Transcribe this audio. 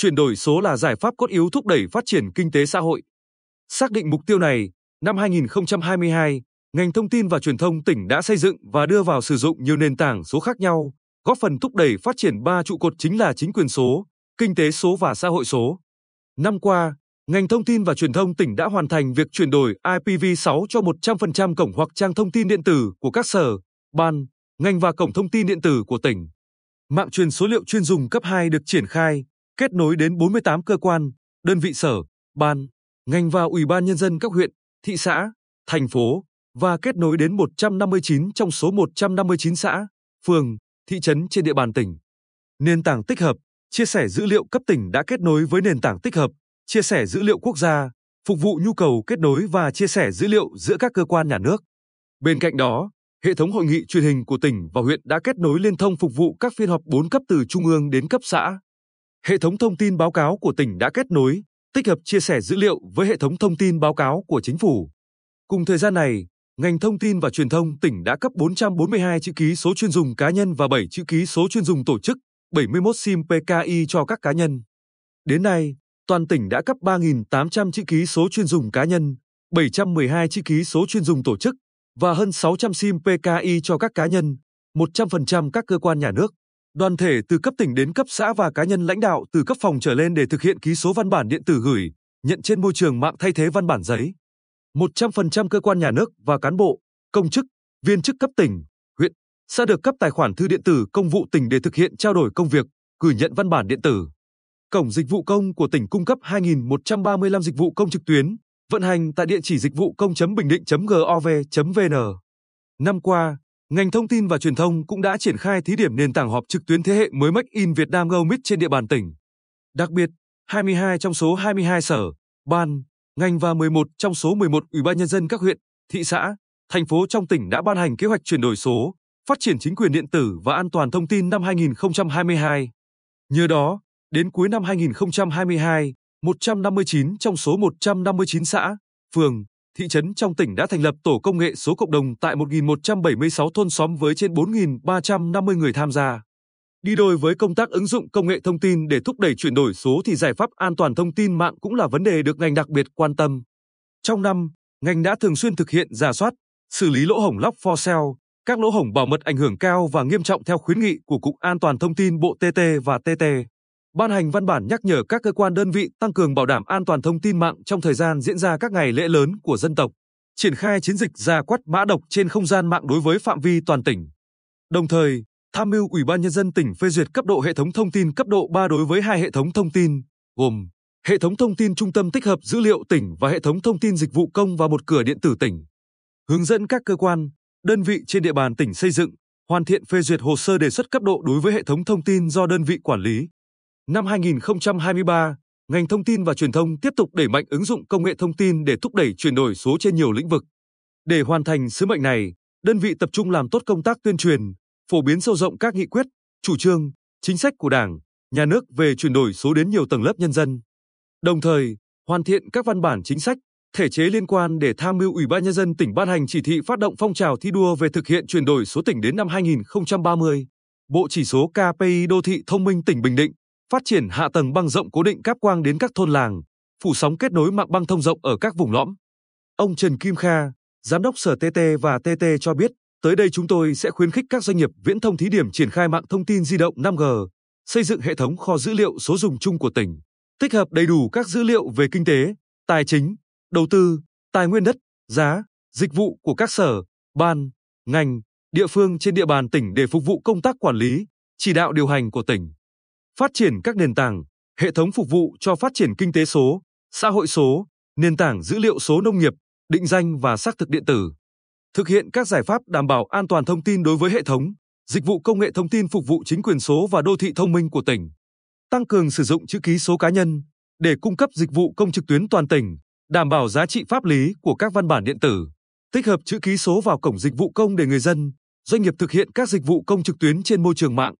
chuyển đổi số là giải pháp cốt yếu thúc đẩy phát triển kinh tế xã hội. Xác định mục tiêu này, năm 2022, ngành thông tin và truyền thông tỉnh đã xây dựng và đưa vào sử dụng nhiều nền tảng số khác nhau, góp phần thúc đẩy phát triển ba trụ cột chính là chính quyền số, kinh tế số và xã hội số. Năm qua, ngành thông tin và truyền thông tỉnh đã hoàn thành việc chuyển đổi IPv6 cho 100% cổng hoặc trang thông tin điện tử của các sở, ban, ngành và cổng thông tin điện tử của tỉnh. Mạng truyền số liệu chuyên dùng cấp 2 được triển khai, kết nối đến 48 cơ quan, đơn vị sở, ban, ngành và ủy ban nhân dân các huyện, thị xã, thành phố và kết nối đến 159 trong số 159 xã, phường, thị trấn trên địa bàn tỉnh. Nền tảng tích hợp, chia sẻ dữ liệu cấp tỉnh đã kết nối với nền tảng tích hợp, chia sẻ dữ liệu quốc gia, phục vụ nhu cầu kết nối và chia sẻ dữ liệu giữa các cơ quan nhà nước. Bên cạnh đó, hệ thống hội nghị truyền hình của tỉnh và huyện đã kết nối liên thông phục vụ các phiên họp 4 cấp từ trung ương đến cấp xã. Hệ thống thông tin báo cáo của tỉnh đã kết nối, tích hợp chia sẻ dữ liệu với hệ thống thông tin báo cáo của chính phủ. Cùng thời gian này, ngành thông tin và truyền thông tỉnh đã cấp 442 chữ ký số chuyên dùng cá nhân và 7 chữ ký số chuyên dùng tổ chức, 71 SIM PKI cho các cá nhân. Đến nay, toàn tỉnh đã cấp 3.800 chữ ký số chuyên dùng cá nhân, 712 chữ ký số chuyên dùng tổ chức và hơn 600 SIM PKI cho các cá nhân, 100% các cơ quan nhà nước, đoàn thể từ cấp tỉnh đến cấp xã và cá nhân lãnh đạo từ cấp phòng trở lên để thực hiện ký số văn bản điện tử gửi, nhận trên môi trường mạng thay thế văn bản giấy. 100% cơ quan nhà nước và cán bộ, công chức, viên chức cấp tỉnh, huyện sẽ được cấp tài khoản thư điện tử công vụ tỉnh để thực hiện trao đổi công việc, gửi nhận văn bản điện tử. Cổng dịch vụ công của tỉnh cung cấp 2.135 dịch vụ công trực tuyến, vận hành tại địa chỉ dịch vụ công.bình định.gov.vn. Năm qua, ngành thông tin và truyền thông cũng đã triển khai thí điểm nền tảng họp trực tuyến thế hệ mới Make in Việt Nam Go Meet trên địa bàn tỉnh. Đặc biệt, 22 trong số 22 sở, ban, ngành và 11 trong số 11 ủy ban nhân dân các huyện, thị xã, thành phố trong tỉnh đã ban hành kế hoạch chuyển đổi số, phát triển chính quyền điện tử và an toàn thông tin năm 2022. Nhờ đó, đến cuối năm 2022, 159 trong số 159 xã, phường, thị trấn trong tỉnh đã thành lập tổ công nghệ số cộng đồng tại 1.176 thôn xóm với trên 4.350 người tham gia. Đi đôi với công tác ứng dụng công nghệ thông tin để thúc đẩy chuyển đổi số thì giải pháp an toàn thông tin mạng cũng là vấn đề được ngành đặc biệt quan tâm. Trong năm, ngành đã thường xuyên thực hiện giả soát, xử lý lỗ hổng log for sale, các lỗ hổng bảo mật ảnh hưởng cao và nghiêm trọng theo khuyến nghị của Cục An toàn Thông tin Bộ TT và TT. Ban hành văn bản nhắc nhở các cơ quan đơn vị tăng cường bảo đảm an toàn thông tin mạng trong thời gian diễn ra các ngày lễ lớn của dân tộc, triển khai chiến dịch ra quát mã độc trên không gian mạng đối với phạm vi toàn tỉnh. Đồng thời, tham mưu Ủy ban nhân dân tỉnh phê duyệt cấp độ hệ thống thông tin cấp độ 3 đối với hai hệ thống thông tin, gồm hệ thống thông tin trung tâm tích hợp dữ liệu tỉnh và hệ thống thông tin dịch vụ công và một cửa điện tử tỉnh. Hướng dẫn các cơ quan, đơn vị trên địa bàn tỉnh xây dựng, hoàn thiện phê duyệt hồ sơ đề xuất cấp độ đối với hệ thống thông tin do đơn vị quản lý. Năm 2023, ngành thông tin và truyền thông tiếp tục đẩy mạnh ứng dụng công nghệ thông tin để thúc đẩy chuyển đổi số trên nhiều lĩnh vực. Để hoàn thành sứ mệnh này, đơn vị tập trung làm tốt công tác tuyên truyền, phổ biến sâu rộng các nghị quyết, chủ trương, chính sách của Đảng, nhà nước về chuyển đổi số đến nhiều tầng lớp nhân dân. Đồng thời, hoàn thiện các văn bản chính sách, thể chế liên quan để tham mưu Ủy ban nhân dân tỉnh ban hành chỉ thị phát động phong trào thi đua về thực hiện chuyển đổi số tỉnh đến năm 2030. Bộ chỉ số KPI đô thị thông minh tỉnh Bình Định phát triển hạ tầng băng rộng cố định cáp quang đến các thôn làng, phủ sóng kết nối mạng băng thông rộng ở các vùng lõm. Ông Trần Kim Kha, giám đốc Sở TT và TT cho biết, tới đây chúng tôi sẽ khuyến khích các doanh nghiệp viễn thông thí điểm triển khai mạng thông tin di động 5G, xây dựng hệ thống kho dữ liệu số dùng chung của tỉnh, tích hợp đầy đủ các dữ liệu về kinh tế, tài chính, đầu tư, tài nguyên đất, giá, dịch vụ của các sở, ban, ngành, địa phương trên địa bàn tỉnh để phục vụ công tác quản lý, chỉ đạo điều hành của tỉnh phát triển các nền tảng, hệ thống phục vụ cho phát triển kinh tế số, xã hội số, nền tảng dữ liệu số nông nghiệp, định danh và xác thực điện tử. Thực hiện các giải pháp đảm bảo an toàn thông tin đối với hệ thống, dịch vụ công nghệ thông tin phục vụ chính quyền số và đô thị thông minh của tỉnh. Tăng cường sử dụng chữ ký số cá nhân để cung cấp dịch vụ công trực tuyến toàn tỉnh, đảm bảo giá trị pháp lý của các văn bản điện tử. Tích hợp chữ ký số vào cổng dịch vụ công để người dân, doanh nghiệp thực hiện các dịch vụ công trực tuyến trên môi trường mạng.